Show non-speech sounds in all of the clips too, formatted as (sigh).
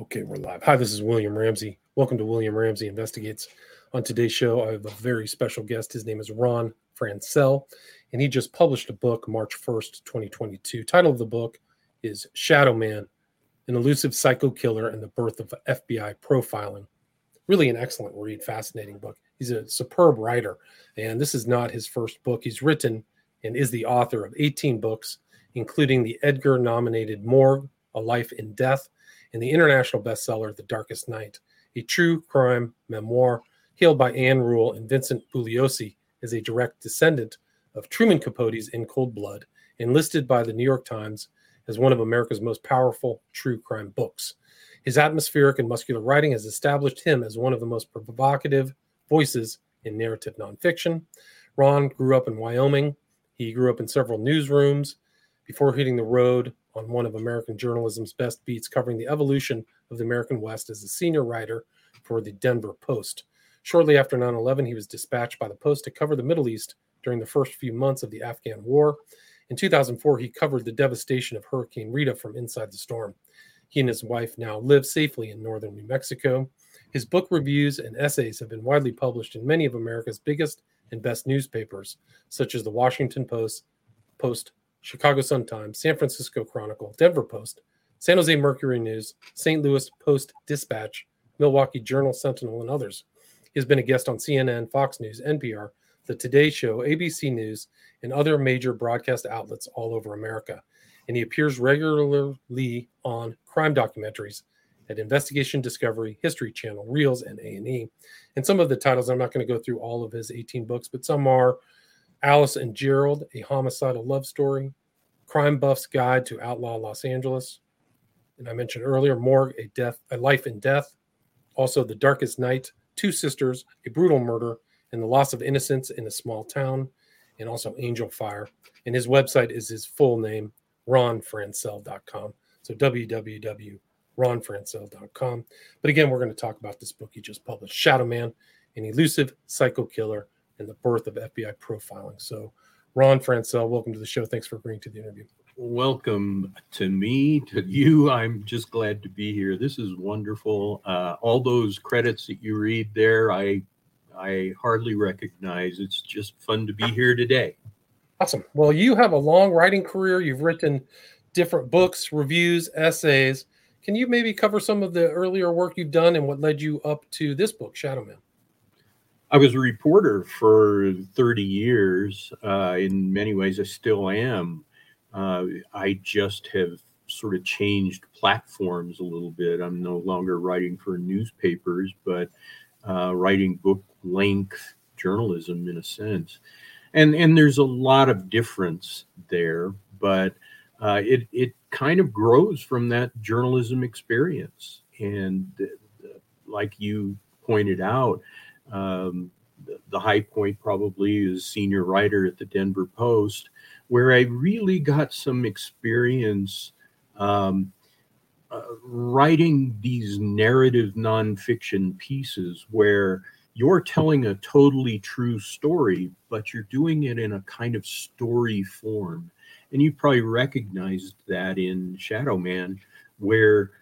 Okay, we're live. Hi, this is William Ramsey. Welcome to William Ramsey Investigates. On today's show, I have a very special guest. His name is Ron Franscell, and he just published a book March 1st, 2022. Title of the book is Shadow Man, an elusive psycho killer and the birth of FBI profiling. Really an excellent read, fascinating book. He's a superb writer, and this is not his first book. He's written and is the author of 18 books, including the Edgar nominated Morgue, A Life in Death, and the international bestseller The Darkest Night, a true crime memoir hailed by Ann Rule and Vincent Bugliosi as a direct descendant of Truman Capote's In Cold Blood, and listed by the New York Times as one of America's most powerful true crime books. His atmospheric and muscular writing has established him as one of the most provocative voices in narrative nonfiction. Ron grew up in Wyoming. He grew up in several newsrooms before hitting the road on one of American journalism's best beats, covering the evolution of the American West as a senior writer for the Denver Post. Shortly after 9 11, he was dispatched by the Post to cover the Middle East during the first few months of the Afghan War. In 2004, he covered the devastation of Hurricane Rita from inside the storm. He and his wife now live safely in northern New Mexico. His book reviews and essays have been widely published in many of America's biggest and best newspapers, such as the Washington Post, Post, Chicago Sun-Times, San Francisco Chronicle, Denver Post, San Jose Mercury News, St. Louis Post Dispatch, Milwaukee Journal Sentinel, and others. He has been a guest on CNN, Fox News, NPR, The Today Show, ABC News, and other major broadcast outlets all over America. And he appears regularly on crime documentaries at Investigation Discovery, History Channel, Reelz, and A&E. And some of the titles, I'm not going to go through all of his 18 books, but some are Alice and Gerald, a homicidal love story, Crime Buff's Guide to Outlaw Los Angeles, and I mentioned earlier, Morgue, a death, a life and death, also The Darkest Night, Two Sisters, a brutal murder, and the loss of innocence in a small town, and also Angel Fire. And his website is his full name, ronfranscell.com. So www.ronfranscell.com. But again, we're going to talk about this book he just published, Shadow Man, an elusive psycho killer and the birth of FBI profiling. So, Ron Franscell, welcome to the show. Thanks for agreeing to the interview. Welcome to me, to you. I'm just glad to be here. This is wonderful. Uh, all those credits that you read there, I I hardly recognize. It's just fun to be here today. Awesome. Well, you have a long writing career. You've written different books, reviews, essays. Can you maybe cover some of the earlier work you've done and what led you up to this book, Shadow Man? I was a reporter for 30 years. Uh, in many ways, I still am. Uh, I just have sort of changed platforms a little bit. I'm no longer writing for newspapers, but uh, writing book length journalism in a sense. And and there's a lot of difference there, but uh, it it kind of grows from that journalism experience. And uh, like you pointed out, um, the, high point probably is senior writer at the Denver Post, where I really got some experience um, uh, writing these narrative nonfiction pieces where you're telling a totally true story, but you're doing it in a kind of story form. And you probably recognized that in Shadow Man, where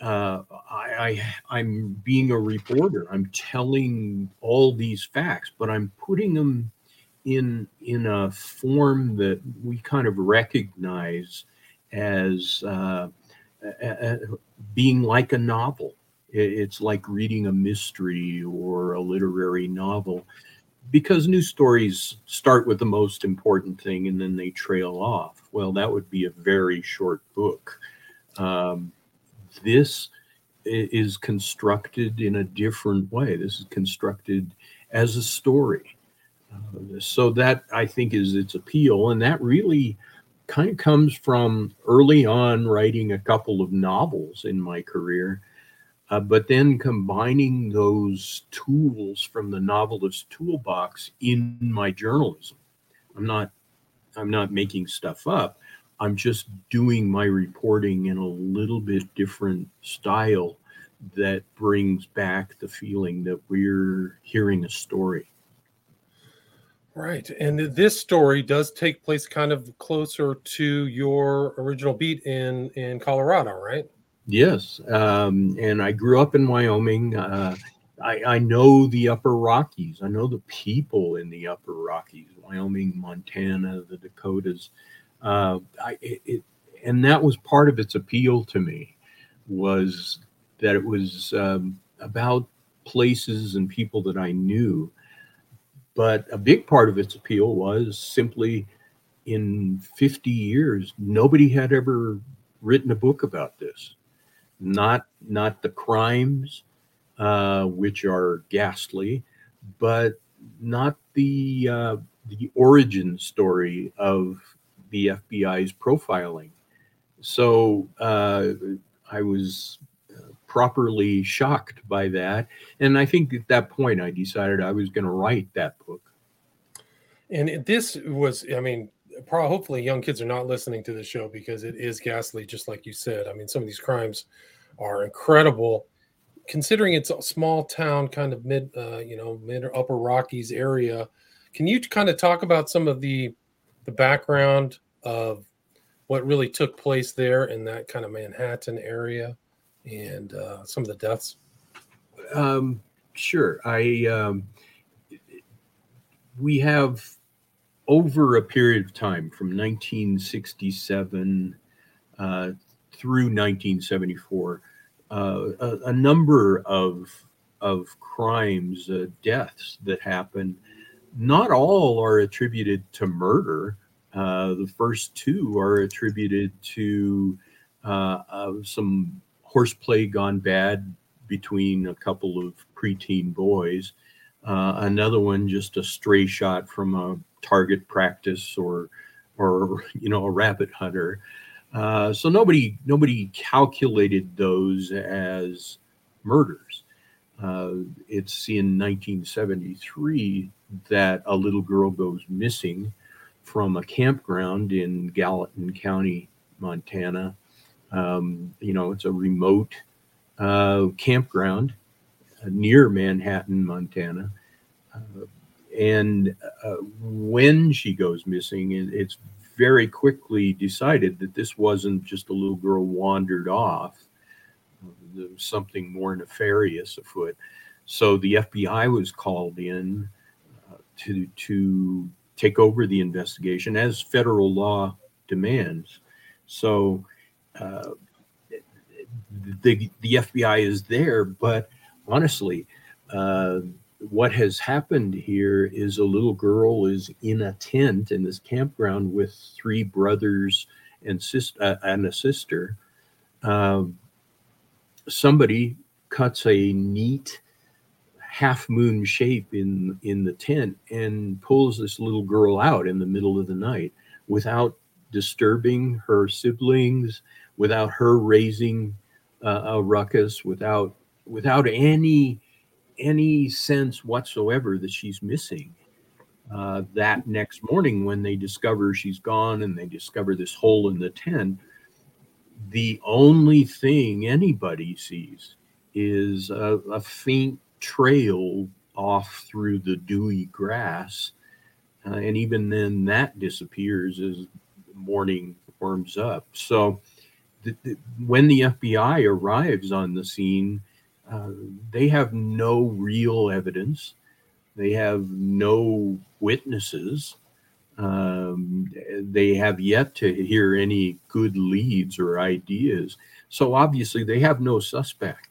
uh, I, I am being a reporter. I'm telling all these facts, but I'm putting them in in a form that we kind of recognize as uh, a, a, being like a novel. It's like reading a mystery or a literary novel, because news stories start with the most important thing and then they trail off. Well, that would be a very short book. Um, this is constructed in a different way. This is constructed as a story. Uh, so that I think is its appeal, and that really kind of comes from early on writing a couple of novels in my career, uh, but then combining those tools from the novelist toolbox in my journalism. I'm not I'm not making stuff up. I'm just doing my reporting in a little bit different style that brings back the feeling that we're hearing a story. Right. And this story does take place kind of closer to your original beat in in Colorado, right? Yes, um, and I grew up in Wyoming. Uh, I, I, know the Upper Rockies. I know the people in the Upper Rockies, Wyoming, Montana, the Dakotas. Uh, I, it, and that was part of its appeal to me, was that it was um, about places and people that I knew. But a big part of its appeal was simply in 50 years, nobody had ever written a book about this. Not not the crimes, uh, which are ghastly, but not the uh, the origin story of the FBI's profiling. So uh, I was properly shocked by that. And I think at that point, I decided I was going to write that book. And this was, I mean, probably hopefully young kids are not listening to the show because it is ghastly, just like you said. I mean, some of these crimes are incredible. Considering it's a small town, kind of mid, uh, you know, mid upper Rockies area, can you kind of talk about some of the the background of what really took place there in that kind of Manhattan area? and uh, some of the deaths? Um, sure. I um, we have over a period of time from 1967 uh, through 1974 uh, a, a, number of of crimes, uh, deaths that happen. Not all are attributed to murder. Uh, the first two are attributed to uh, some horseplay gone bad between a couple of preteen boys. Uh, another one just a stray shot from a target practice or or you know a rabbit hunter. Uh, so nobody nobody calculated those as murders. Uh, it's in 1973 that a little girl goes missing from a campground in Gallatin County, Montana. Um, you know, it's a remote uh, campground uh, near Manhattan, Montana. Uh, and uh, when she goes missing, it's very quickly decided that this wasn't just a little girl wandered off. There was something more nefarious afoot. So the FBI was called in uh, to to take over the investigation as federal law demands. So uh, the the FBI is there, but honestly, uh, what has happened here is a little girl is in a tent in this campground with three brothers and sister uh, and a sister. Um, somebody cuts a neat half moon shape in in the tent and pulls this little girl out in the middle of the night without disturbing her siblings without her raising uh, a ruckus, without without any any sense whatsoever that she's missing. Uh, that next morning, when they discover she's gone and they discover this hole in the tent, the only thing anybody sees is a, a faint trail off through the dewy grass. Uh, and even then, that disappears as morning warms up. So, the, the, when the FBI arrives on the scene, uh, they have no real evidence. They have no witnesses. Um, they have yet to hear any good leads or ideas. So obviously, they have no suspect.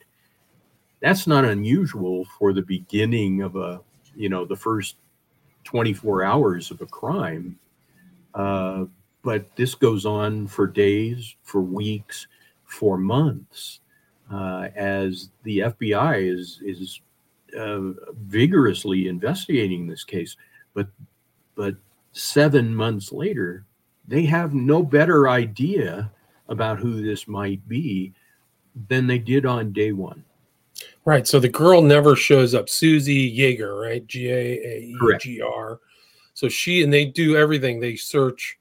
That's not unusual for the beginning of a, you know, the first 24 hours of a crime. Uh, but this goes on for days, for weeks, for months, uh, as the FBI is is uh, vigorously investigating this case. But but seven months later, they have no better idea about who this might be than they did on day one. Right. So the girl never shows up. Susie Jaeger, right? G A A E G R. So she and they do everything. They search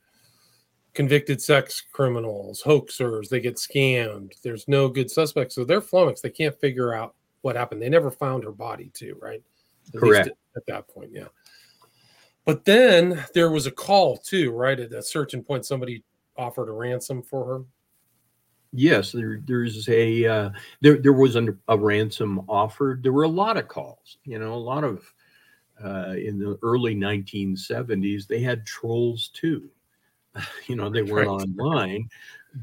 convicted sex criminals, hoaxers, they get scammed. There's no good suspects. So they're flummoxed. They can't figure out what happened. They never found her body, too, right? At Correct. At that point, yeah. But then there was a call, too, right? At a certain point, somebody offered a ransom for her. Yes, there there's a uh, there there was a, a ransom offered. There were a lot of calls. You know, a lot of uh, in the early 1970s they had trolls too. (laughs) you know, they weren't right. online,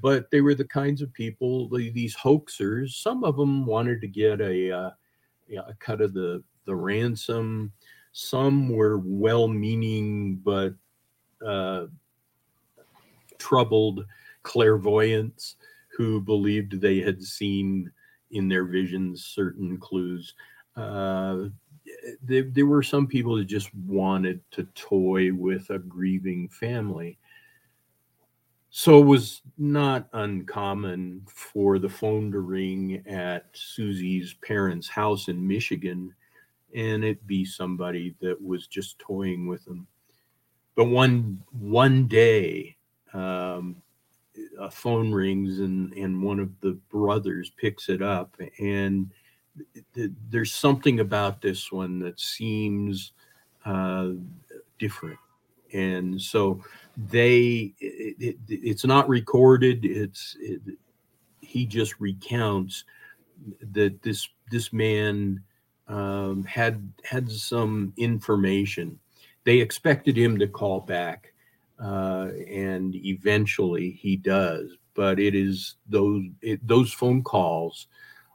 but they were the kinds of people these hoaxers. Some of them wanted to get a uh, a cut of the the ransom. Some were well-meaning but uh, troubled clairvoyants who believed they had seen in their visions certain clues. Uh, there, there were some people that just wanted to toy with a grieving family. So it was not uncommon for the phone to ring at Susie's parents' house in Michigan and it be somebody that was just toying with them. But one one day, um, a phone rings and and one of the brothers picks it up. And th- there's something about this one that seems uh, different. And so they it, it, it's not recorded. It's it, he just recounts that this this man um, had had some information. They expected him to call back uh, and eventually he does. But it is those it, those phone calls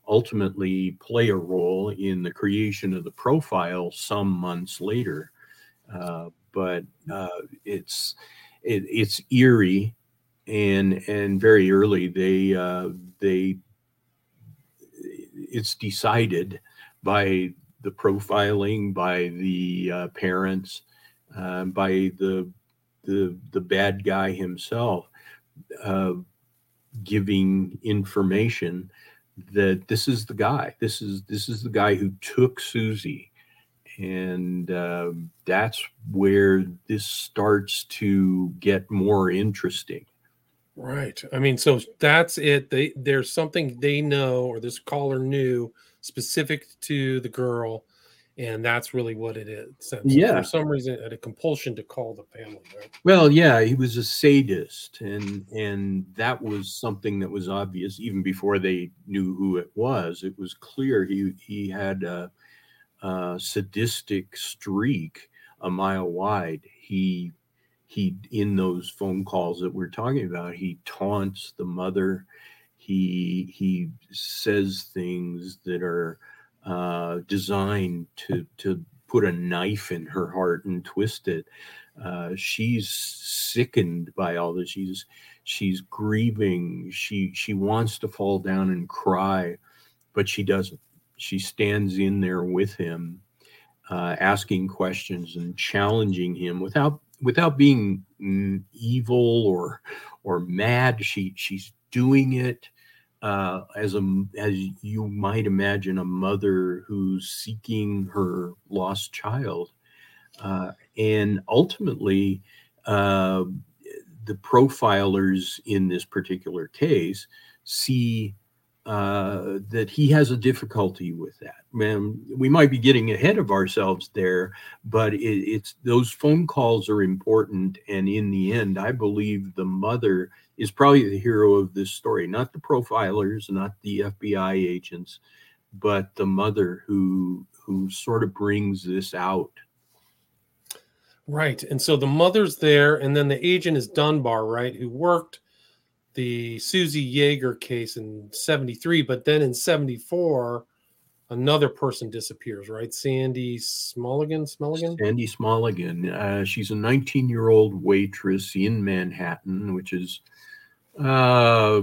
ultimately play a role in the creation of the profile some months later. Uh, but uh, it's it, it's eerie, and and very early they uh, they it's decided by the profiling by the uh, parents, uh, by the the the bad guy himself uh, giving information that this is the guy. This is this is the guy who took susie. And uh, that's where this starts to get more interesting. Right. I mean so that's it. They there's something they know or this caller knew specific to the girl and that's really what it is. So yeah. For some reason, at a compulsion to call the family. Right? Well, yeah, he was a sadist, and and that was something that was obvious even before they knew who it was. It was clear he he had a, a sadistic streak a mile wide. He he in those phone calls that we're talking about, he taunts the mother. He he says things that are uh, designed to to put a knife in her heart and twist it. Uh, she's sickened by all this. She's she's grieving. She she wants to fall down and cry, but she doesn't. She stands in there with him, uh, asking questions and challenging him without without being evil or or mad. She she's doing it uh, as a as you might imagine a mother who's seeking her lost child uh, and ultimately uh, the profilers in this particular case see uh, that he has a difficulty with that. Man, we might be getting ahead of ourselves there, but it, it's those phone calls are important. And in the end, I believe the mother is probably the hero of this story, not the profilers, not the FBI agents, but the mother who who sort of brings this out. Right. And so the mother's there, and then the agent is Dunbar, right, who worked the Susie Jaeger case in 73, but then in 74, another person disappears, right? Sandy Smulligan? Smulligan? Sandy Smulligan. Uh, she's a 19 year old waitress in Manhattan, which is uh,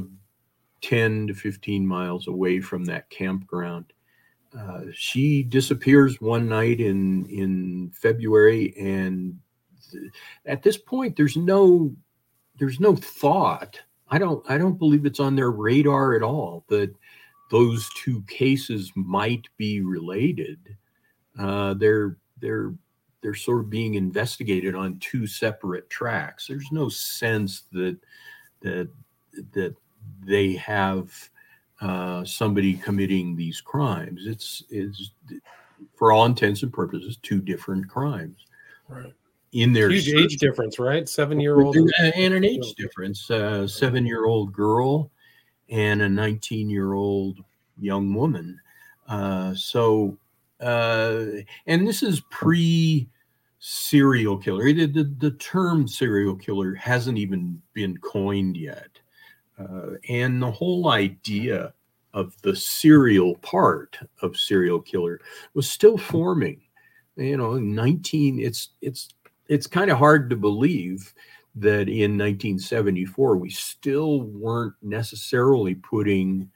10 to 15 miles away from that campground. Uh, she disappears one night in in February, and th- at this point, there's no there's no thought I don't I don't believe it's on their radar at all that those two cases might be related. Uh, they're they're they're sort of being investigated on two separate tracks. There's no sense that that that they have uh, somebody committing these crimes. It's is for all intents and purposes two different crimes. Right in their huge age difference, right? Seven year old and an age (laughs) difference. Uh, seven year old girl and a 19 year old young woman. Uh, so, uh, and this is pre serial killer. The, the, term serial killer hasn't even been coined yet. Uh, and the whole idea of the serial part of serial killer was still forming. You know, 19, it's, it's, it's kind of hard to believe that in 1974 we still weren't necessarily putting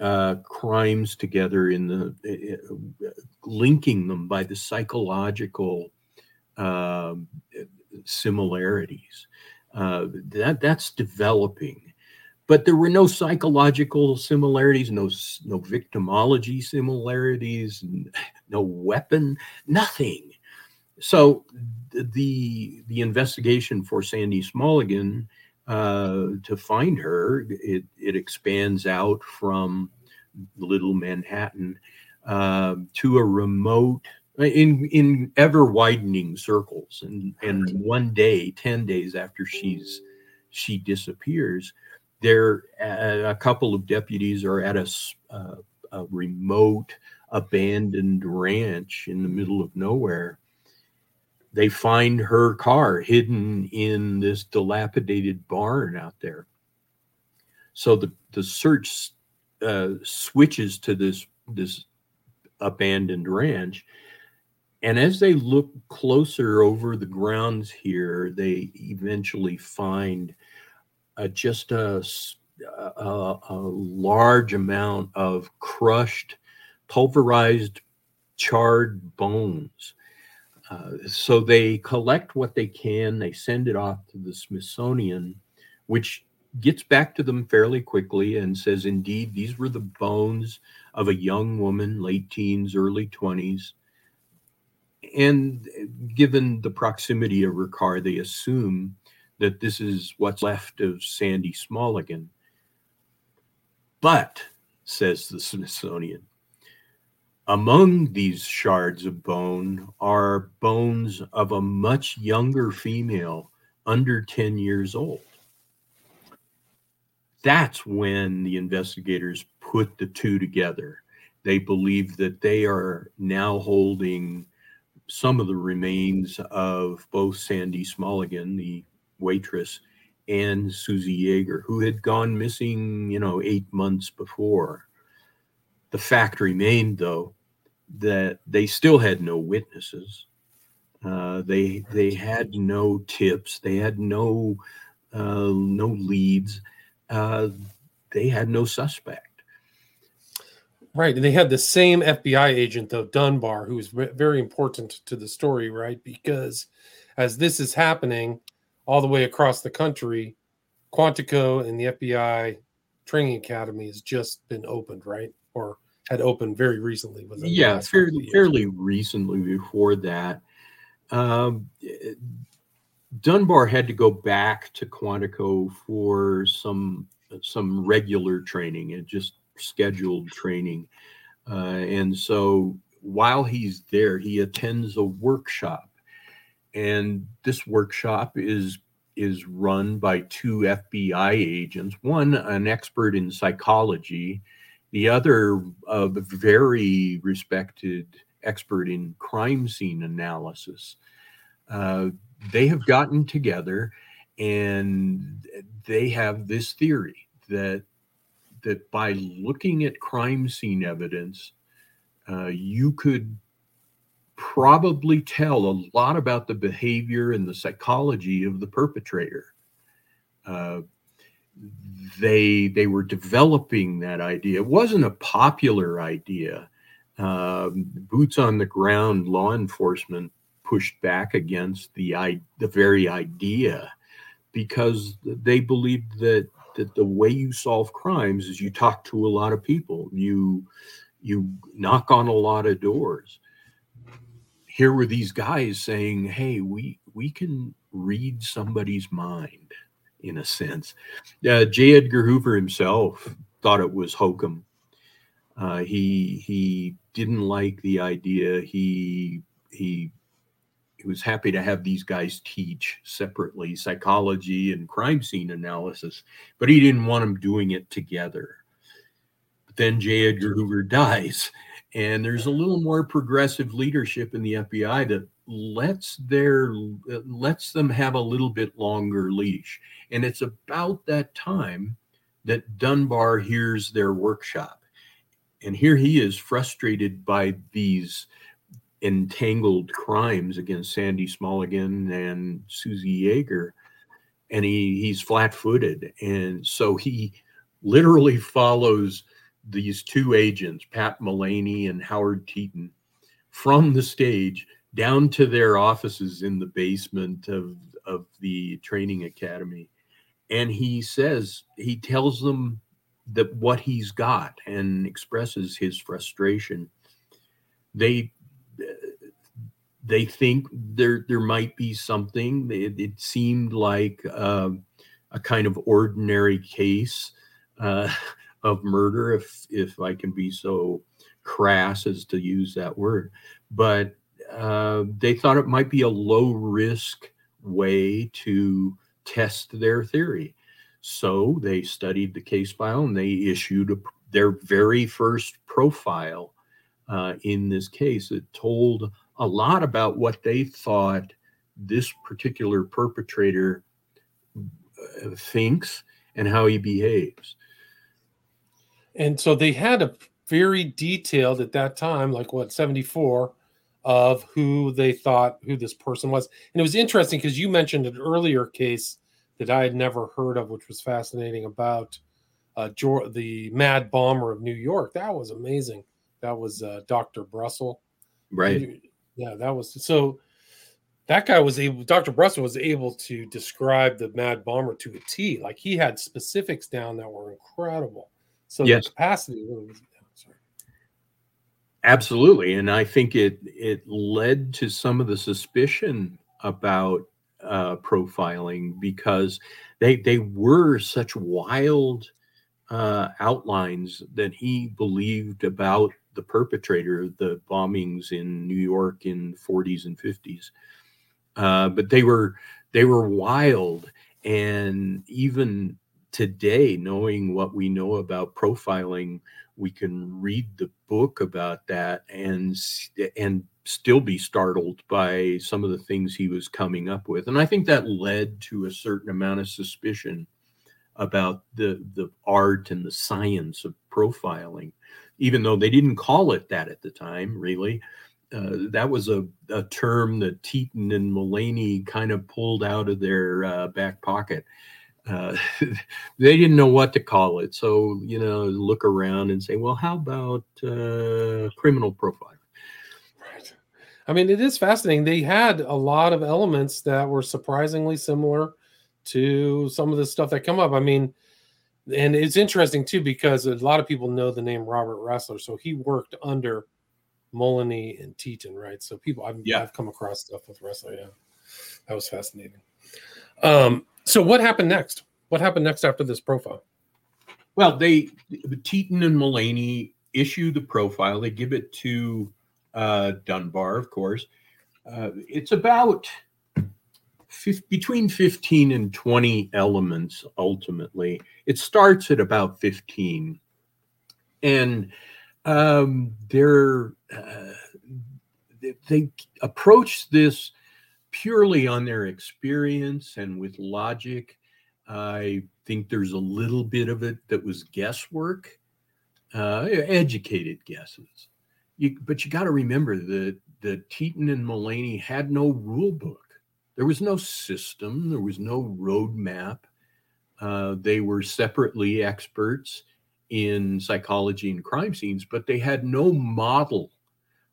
uh, crimes together in the uh, linking them by the psychological uh, similarities. Uh, that that's developing, but there were no psychological similarities, no no victimology similarities, (laughs) no weapon, nothing. So the the investigation for Sandy Smallegan uh, to find her it it expands out from Little Manhattan uh, to a remote in in ever widening circles and and one day 10 days after she's she disappears there uh, a couple of deputies are at a, uh, a remote abandoned ranch in the middle of nowhere they find her car hidden in this dilapidated barn out there. So the, the search uh, switches to this this abandoned ranch. And as they look closer over the grounds here, they eventually find uh, just a, a, a large amount of crushed, pulverized, charred bones uh, so they collect what they can, they send it off to the Smithsonian, which gets back to them fairly quickly and says, indeed, these were the bones of a young woman, late teens, early 20s. And given the proximity of car, they assume that this is what's left of Sandy Smallegan. But, says the Smithsonian, among these shards of bone are bones of a much younger female, under 10 years old. That's when the investigators put the two together. They believe that they are now holding some of the remains of both Sandy Smallegan, the waitress, and Susie Jaeger, who had gone missing, you know, eight months before. The fact remained, though, that they still had no witnesses. Uh, they they had no tips. They had no uh, no leads. Uh, they had no suspect. Right, and they had the same FBI agent though Dunbar, who was very important to the story, right? Because as this is happening all the way across the country, Quantico and the FBI training academy has just been opened, right? Or had opened very recently. Was yeah, fairly, fairly recently before that. Um, Dunbar had to go back to Quantico for some some regular training It just scheduled training. Uh, and so while he's there, he attends a workshop, and this workshop is is run by two FBI agents. One, an expert in psychology, the other, a very respected expert in crime scene analysis, uh, they have gotten together and they have this theory that that by looking at crime scene evidence, uh, you could probably tell a lot about the behavior and the psychology of the perpetrator. Uh, they they were developing that idea. It wasn't a popular idea. Um, boots on the ground law enforcement pushed back against the the very idea because they believed that that the way you solve crimes is you talk to a lot of people, you you knock on a lot of doors. Here were these guys saying, "Hey, we we can read somebody's mind." in a sense. Uh, J. Edgar Hoover himself thought it was hokum. Uh, he he didn't like the idea. He he he was happy to have these guys teach separately psychology and crime scene analysis, but he didn't want them doing it together. But then J. Edgar Hoover (laughs) dies, and there's a little more progressive leadership in the FBI that lets their lets them have a little bit longer leash. And it's about that time that Dunbar hears their workshop. And here he is frustrated by these entangled crimes against Sandy Smallegan and Susie Jaeger. And he, he's flat footed. And so he literally follows these two agents, Pat Mullany and Howard Teten, from the stage down to their offices in the basement of, of the training academy. And he says, he tells them that what he's got and expresses his frustration. They they think there there might be something. It, it seemed like uh, a kind of ordinary case uh, (laughs) of murder, if if I can be so crass as to use that word. But uh, they thought it might be a low risk way to test their theory. So they studied the case file and they issued a, their very first profile uh, in this case. It told a lot about what they thought this particular perpetrator uh, thinks and how he behaves. And so they had a very detailed at that time, like what, 74, of who they thought who this person was. And it was interesting because you mentioned an earlier case that I had never heard of, which was fascinating about uh, the Mad Bomber of New York. That was amazing. That was uh, Dr. Brussel. Right. Yeah, that was so. That guy was able. Dr. Brussel was able to describe the Mad Bomber to a T. Like he had specifics down that were incredible. So yes. the capacity really was. Absolutely, and I think it it led to some of the suspicion about uh, profiling because they they were such wild uh, outlines that he believed about the perpetrator of the bombings in New York in 40s and 50s. Uh, but they were they were wild, and even today, knowing what we know about profiling, we can read the book about that and and still be startled by some of the things he was coming up with. And I think that led to a certain amount of suspicion about the the art and the science of profiling even though they didn't call it that at the time, really. Uh, that was a, a term that Teten and Mullany kind of pulled out of their uh, back pocket. Uh, (laughs) they didn't know what to call it. So, you know, look around and say, well, how about uh, criminal profiling? Right. I mean, it is fascinating. They had a lot of elements that were surprisingly similar to some of the stuff that come up. I mean, and it's interesting too because a lot of people know the name Robert Ressler, so he worked under Mullany and Teten, right? So people, I've, yeah. I've come across stuff with Ressler. Yeah, that was fascinating. Um, so what happened next? What happened next after this profile? Well, they Teten and Mullany issue the profile. They give it to uh, Dunbar, of course. Uh, it's about between 15 and 20 elements ultimately. It starts at about 15. And um, they're, uh, they approach this purely on their experience and with logic. I think there's a little bit of it that was guesswork, uh, educated guesses. You, but you got to remember that that Teten and Mullany had no rule book. There was no system, there was no roadmap. Uh, they were separately experts in psychology and crime scenes, but they had no model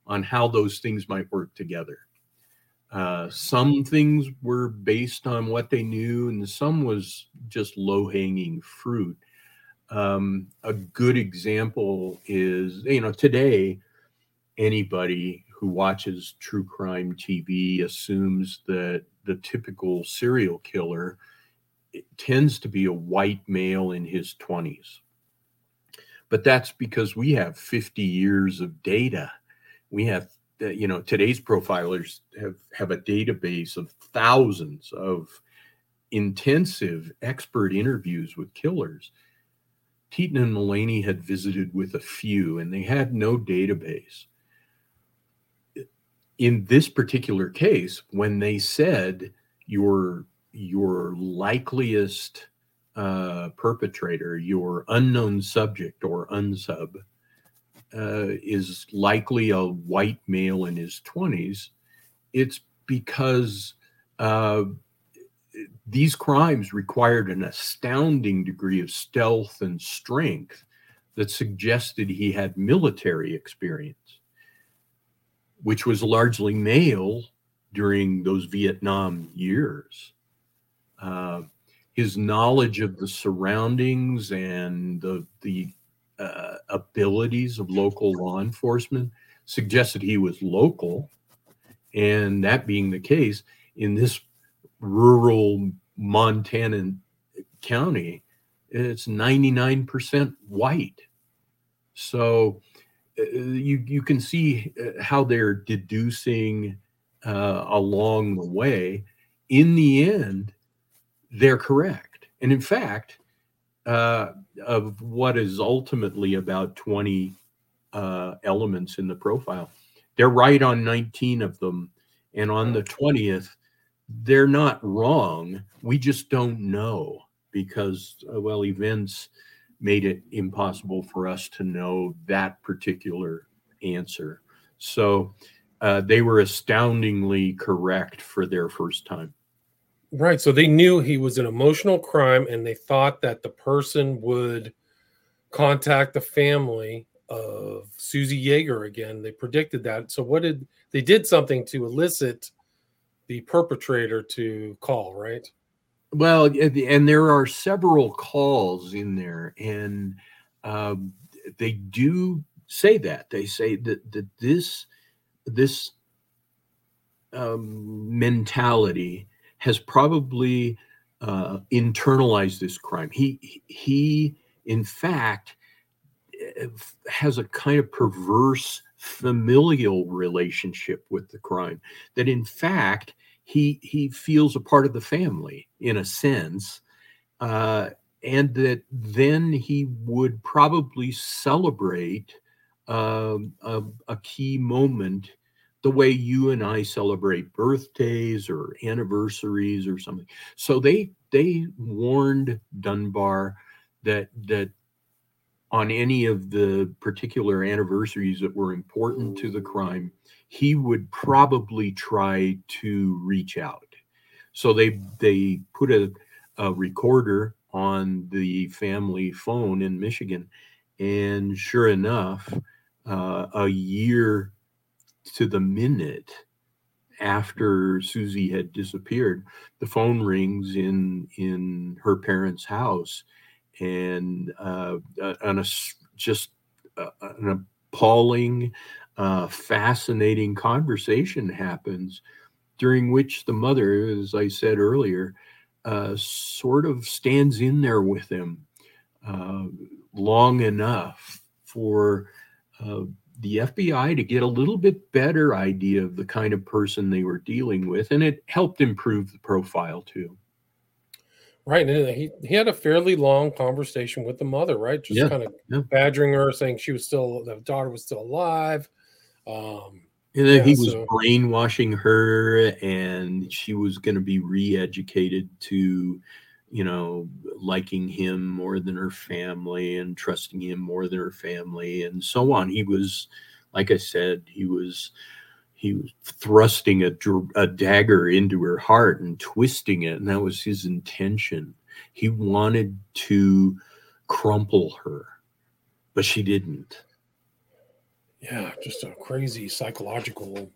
on how those things might work together. Uh, some things were based on what they knew, and some was just low hanging fruit. Um, a good example is, you know, today, anybody who watches true crime TV assumes that the typical serial killer eh, tends to be a white male in his 20s. But that's because we have 50 years of data. We have eh, you know today's profilers have have a database of thousands of intensive expert interviews with killers Teten and Mullany had visited with a few and they had no database in this particular case when they said your your likeliest uh, perpetrator your unknown subject or unsub uh, is likely a white male in his 20s, it's because uh, these crimes required an astounding degree of stealth and strength that suggested he had military experience, which was largely male during those Vietnam years. Uh, his knowledge of the surroundings and the the uh, abilities of local law enforcement suggested he was local. And that being the case, in this rural Montana county, it's 99% white. So you, you can see uh, how they're deducing uh, along the way. In the end, they're correct. And in fact, uh, of what is ultimately about 20 uh, elements in the profile. They're right on 19 of them. And on the 20th, they're not wrong. We just don't know because, uh, well, events made it impossible for us to know that particular answer. So uh, they were astoundingly correct for their first time. Right. So they knew he was an emotional crime and they thought that the person would contact the family of Susie Jaeger again. They predicted that. So what did they did something to elicit the perpetrator to call, right? Well, and there are several calls in there, and um, they do say that they say that that this this um, mentality has probably uh, internalized this crime. He he in fact eh, has a kind of perverse familial relationship with the crime that in fact he he feels a part of the family in a sense uh, and that then he would probably celebrate um, a, a, key moment the way you and I celebrate birthdays or anniversaries or something. So they they warned Dunbar that that on any of the particular anniversaries that were important to the crime, he would probably try to reach out. So they they put a, a recorder on the family phone in Michigan, and sure enough, uh, a year to the minute after Susie had disappeared, the phone rings in in her parents' house, and uh, on a just uh, an appalling, uh, fascinating conversation happens, during which the mother, as I said earlier, uh, sort of stands in there with him uh, long enough for uh, the FBI to get a little bit better idea of the kind of person they were dealing with, and it helped improve the profile too. Right, and he he had a fairly long conversation with the mother, right? Just yeah, kind of yeah. badgering her, saying she was still the daughter was still alive. Um, and then yeah, he was so. brainwashing her, and she was going to be re-educated to you know, liking him more than her family and trusting him more than her family and so on. He was, like I said, he was he was thrusting a, a dagger into her heart and twisting it, and that was his intention. He wanted to crumple her, but she didn't. Yeah, just a crazy psychological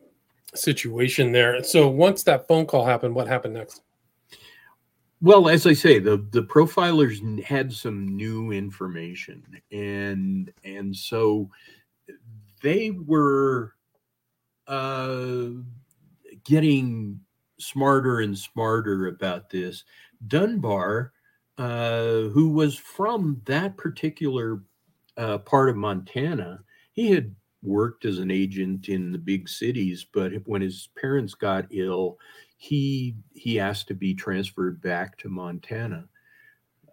situation there. So once that phone call happened, what happened next? Well, as I say, the the profilers had some new information, and and so they were uh, getting smarter and smarter about this. Dunbar, uh, who was from that particular uh, part of Montana, he had worked as an agent in the big cities, but when his parents got ill, he he asked to be transferred back to Montana.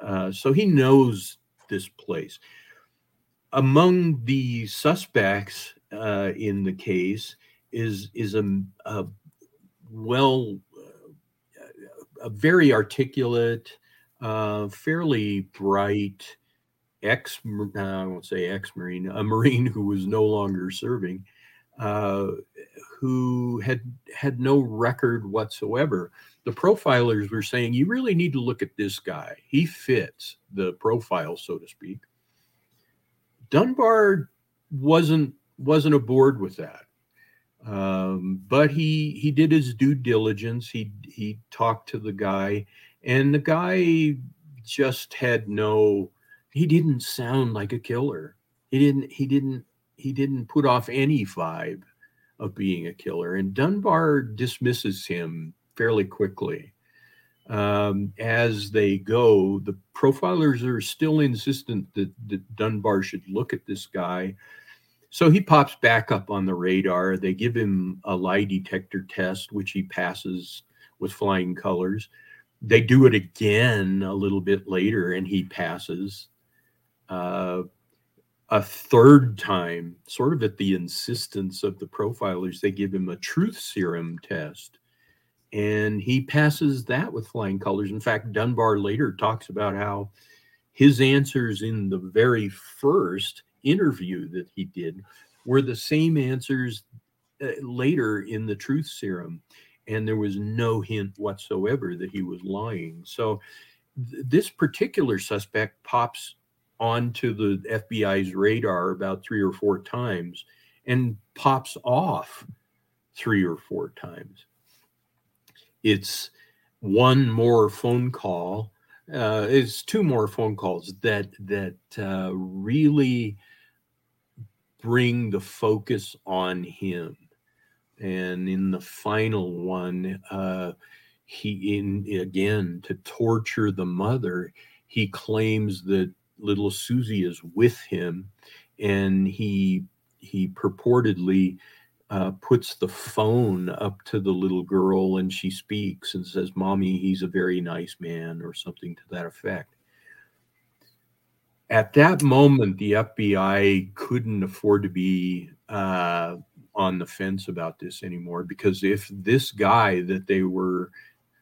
Uh, so he knows this place. Among the suspects uh, in the case is is a, a well, a very articulate, uh, fairly bright ex uh, I won't say ex Marine, a Marine who was no longer serving, uh, who had had no record whatsoever. The profilers were saying, "You really need to look at this guy. He fits the profile, so to speak." Dunbar wasn't wasn't aboard with that, um, but he he did his due diligence. He he talked to the guy, and the guy just had no he didn't sound like a killer. He didn't he didn't he didn't put off any vibe of being a killer. And Dunbar dismisses him fairly quickly. Um, as they go, the profilers are still insistent that, that Dunbar should look at this guy. So he pops back up on the radar. They give him a lie detector test, which he passes with flying colors. They do it again a little bit later, and he passes uh, a third time, sort of at the insistence of the profilers, they give him a truth serum test. And he passes that with flying colors. In fact, Dunbar later talks about how his answers in the very first interview that he did were the same answers uh, later in the truth serum. And there was no hint whatsoever that he was lying. So th- this particular suspect pops onto the FBI's radar about three or four times and pops off three or four times. It's one more phone call. Uh, it's two more phone calls that that uh, really bring the focus on him. And in the final one, uh, he in again to torture the mother. He claims that little Susie is with him, and he he purportedly uh, puts the phone up to the little girl, and she speaks and says, "Mommy, he's a very nice man," or something to that effect. At that moment, the FBI couldn't afford to be uh, on the fence about this anymore because if this guy that they were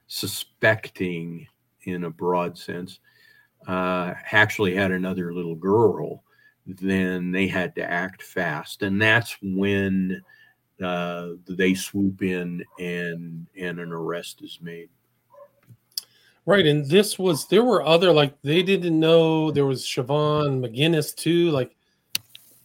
suspecting in a broad sense uh, actually had another little girl, then they had to act fast, and that's when uh, they swoop in and and an arrest is made. Right, and this was there were other like they didn't know there was Siobhan McGuinness too. Like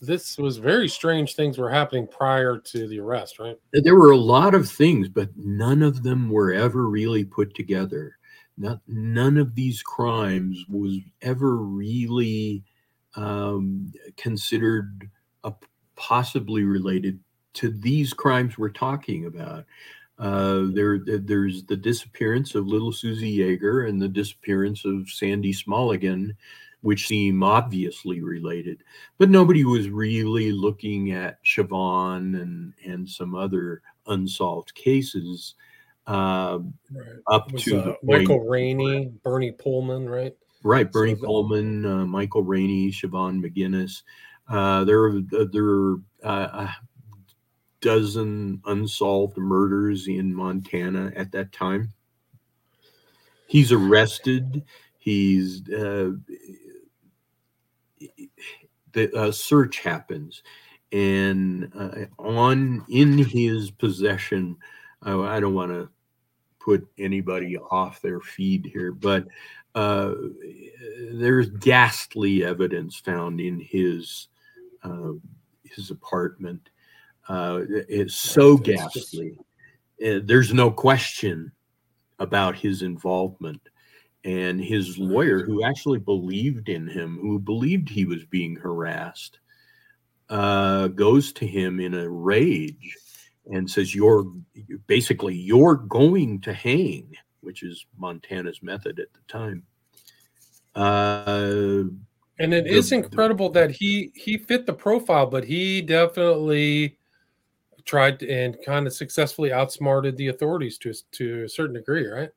this was very strange things were happening prior to the arrest, right? There were a lot of things, but none of them were ever really put together. Not, none of these crimes was ever really um, considered possibly related to these crimes we're talking about. Uh, there, there's the disappearance of little Susie Jaeger and the disappearance of Sandy Smallegan, which seem obviously related, but nobody was really looking at Siobhan and and some other unsolved cases uh, right. up was, to uh, Michael Raney, Bernie Poelman, right? Right, Bernie so Poelman, uh, Michael Raney, Siobhan McGuinness. Uh, there are uh, there are uh, a dozen unsolved murders in Montana at that time. He's arrested. He's the search happens, and on in his possession. I don't want to put anybody off their feed here, but uh, there's ghastly evidence found in his uh, his apartment. Uh, it's so ghastly. Uh, there's no question about his involvement. And his lawyer, who actually believed in him, who believed he was being harassed, uh, goes to him in a rage and says you're basically you're going to hang, which is Montana's method at the time. Uh, And it the, is incredible the, that he he fit the profile, but he definitely tried and kind of successfully outsmarted the authorities to to a certain degree, right?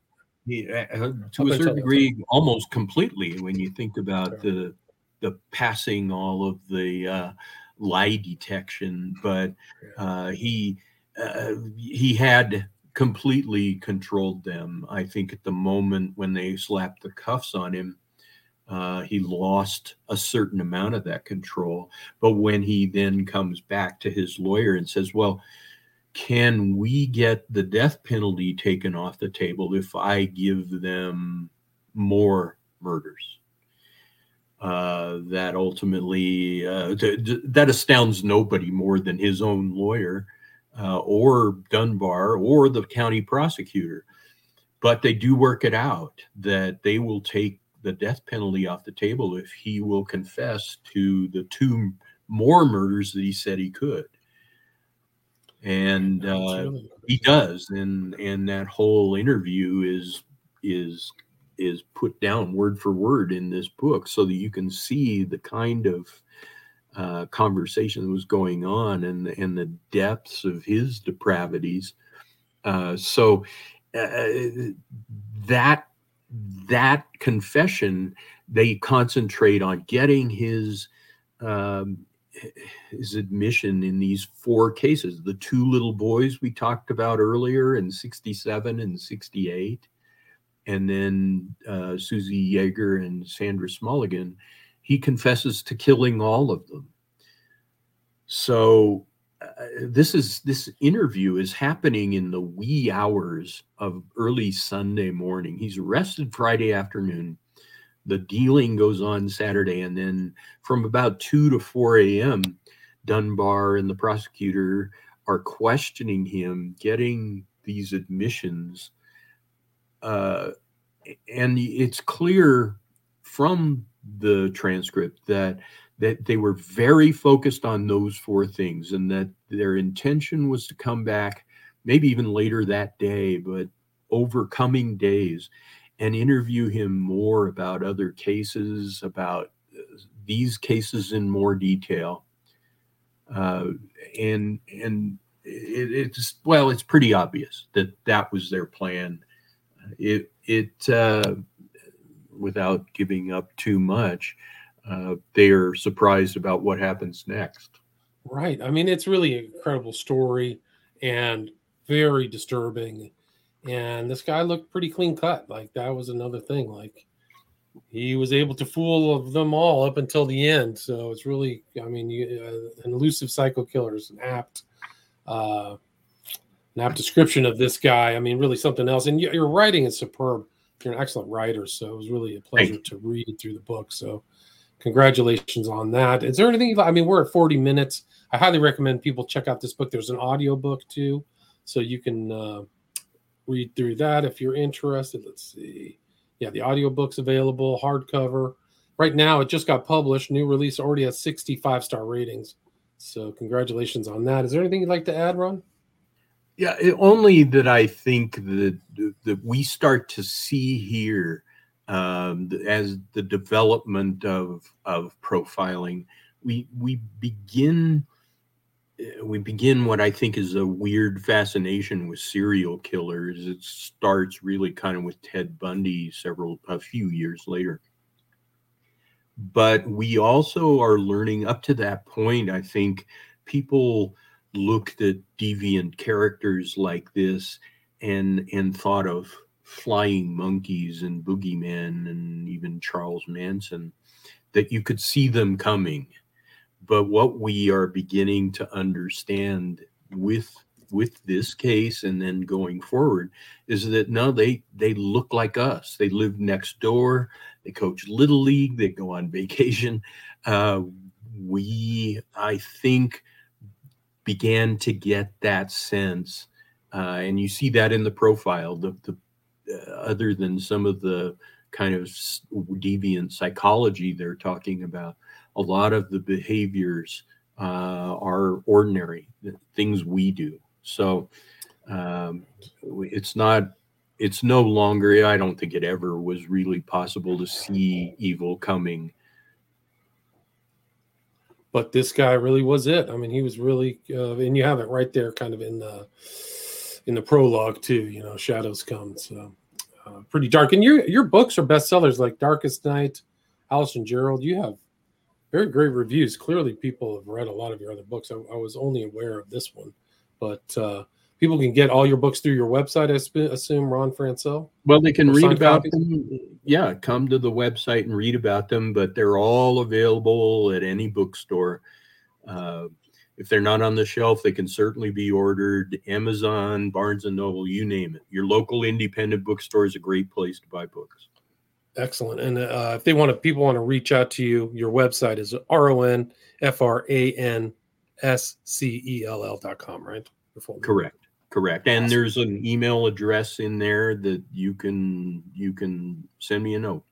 Yeah, uh, uh, to a certain degree, almost completely. When you think about the the passing all of the uh, lie detection, but uh, he uh, he had completely controlled them. I think at the moment when they slapped the cuffs on him, uh, he lost a certain amount of that control. But when he then comes back to his lawyer and says, "Well," can we get the death penalty taken off the table if I give them more murders? Uh, that ultimately uh, that astounds nobody more than his own lawyer uh, or Dunbar or the county prosecutor. But they do work it out that they will take the death penalty off the table if he will confess to the two more murders that he said he could and uh, he does and and that whole interview is is is put down word for word in this book so that you can see the kind of uh, conversation that was going on and and the depths of his depravities. Uh, so uh, that that confession they concentrate on getting his um, his admission in these four cases the two little boys we talked about earlier in 67 and 68 and then uh, susie jaeger and sandra smallegan he confesses to killing all of them. So uh, this is this interview is happening in the wee hours of early sunday morning. He's arrested friday afternoon. The dealing goes on Saturday, and then from about two to four a.m., Dunbar and the prosecutor are questioning him, getting these admissions, uh, and it's clear from the transcript that that they were very focused on those four things, and that their intention was to come back, maybe even later that day, but over coming days and interview him more about other cases, about uh, these cases in more detail. Uh, and and it, it's well, it's pretty obvious that that was their plan. It it uh, without giving up too much, uh, they are surprised about what happens next. Right. I mean, it's really an incredible story and very disturbing and this guy looked pretty clean cut. Like that was another thing. Like he was able to fool them all up until the end. So it's really, I mean, you, uh, an elusive psycho killer is an apt, uh, an apt description of this guy. I mean, really something else. And your writing is superb. You're an excellent writer, so it was really a pleasure to read through the book. So congratulations on that. Is there anything? I mean, we're at 40 minutes. I highly recommend people check out this book. There's an audio book too, so you can. Uh, read through that if you're interested. Let's see. Yeah, the audiobook's available, hardcover. Right now, it just got published. New release already has 65 star ratings. So, congratulations on that. Is there anything you'd like to add, Ron? Yeah, it, only that I think that that we start to see here um, as the development of of profiling, we we begin we begin what I think is a weird fascination with serial killers. It starts really kind of with Ted Bundy several a few years later. But we also are learning up to that point, I think people looked at deviant characters like this and and thought of flying monkeys and boogeymen and even Charles Manson that you could see them coming. But what we are beginning to understand with with this case and then going forward is that no they they look like us. They live next door. They coach little league. They go on (laughs) vacation. Uh, we i think began to get that sense uh, and you see that in the profile the, the uh, other than some of the kind of deviant psychology they're talking about a lot of the behaviors uh, are ordinary things we do. So um, it's not, it's no longer, I don't think it ever was really possible to see evil coming but this guy really was it. I mean, he was really, uh, and you have it right there, kind of in the in the prologue too. You know, shadows come, so uh, pretty dark. And your your books are bestsellers like Darkest Night, Alice and Gerald. You have very great reviews. Clearly, people have read a lot of your other books. I, I was only aware of this one, but uh, people can get all your books through your website. I assume Ron Franscell. Well, they can read about copies? them. Yeah, come to the website and read about them. But they're all available at any bookstore. Uh, if they're not on the shelf, they can certainly be ordered. Amazon, Barnes and Noble, you name it. Your local independent bookstore is a great place to buy books. Excellent. And uh, if they want to, people want to reach out to you, your website is R O N F R A N S C E L L dot com, right? Correct. Correct. And there's an email address in there that you can you can send me a note.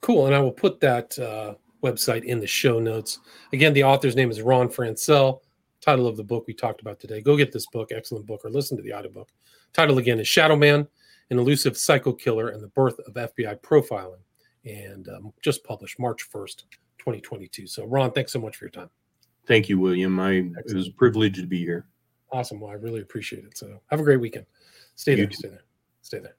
Cool. And I will put that uh, website in the show notes. Again, the author's name is Ron Franscell. Title of the book we talked about today. Go get this book, excellent book, or listen to the audiobook. Title again is Shadow Man, an elusive psycho killer and the birth of FBI profiling. And um, just published March 1st, 2022. So, Ron, thanks so much for your time. Thank you, William. I, it was a privilege to be here. Awesome. Well, I really appreciate it. So have a great weekend. Stay there. Stay there. Stay there.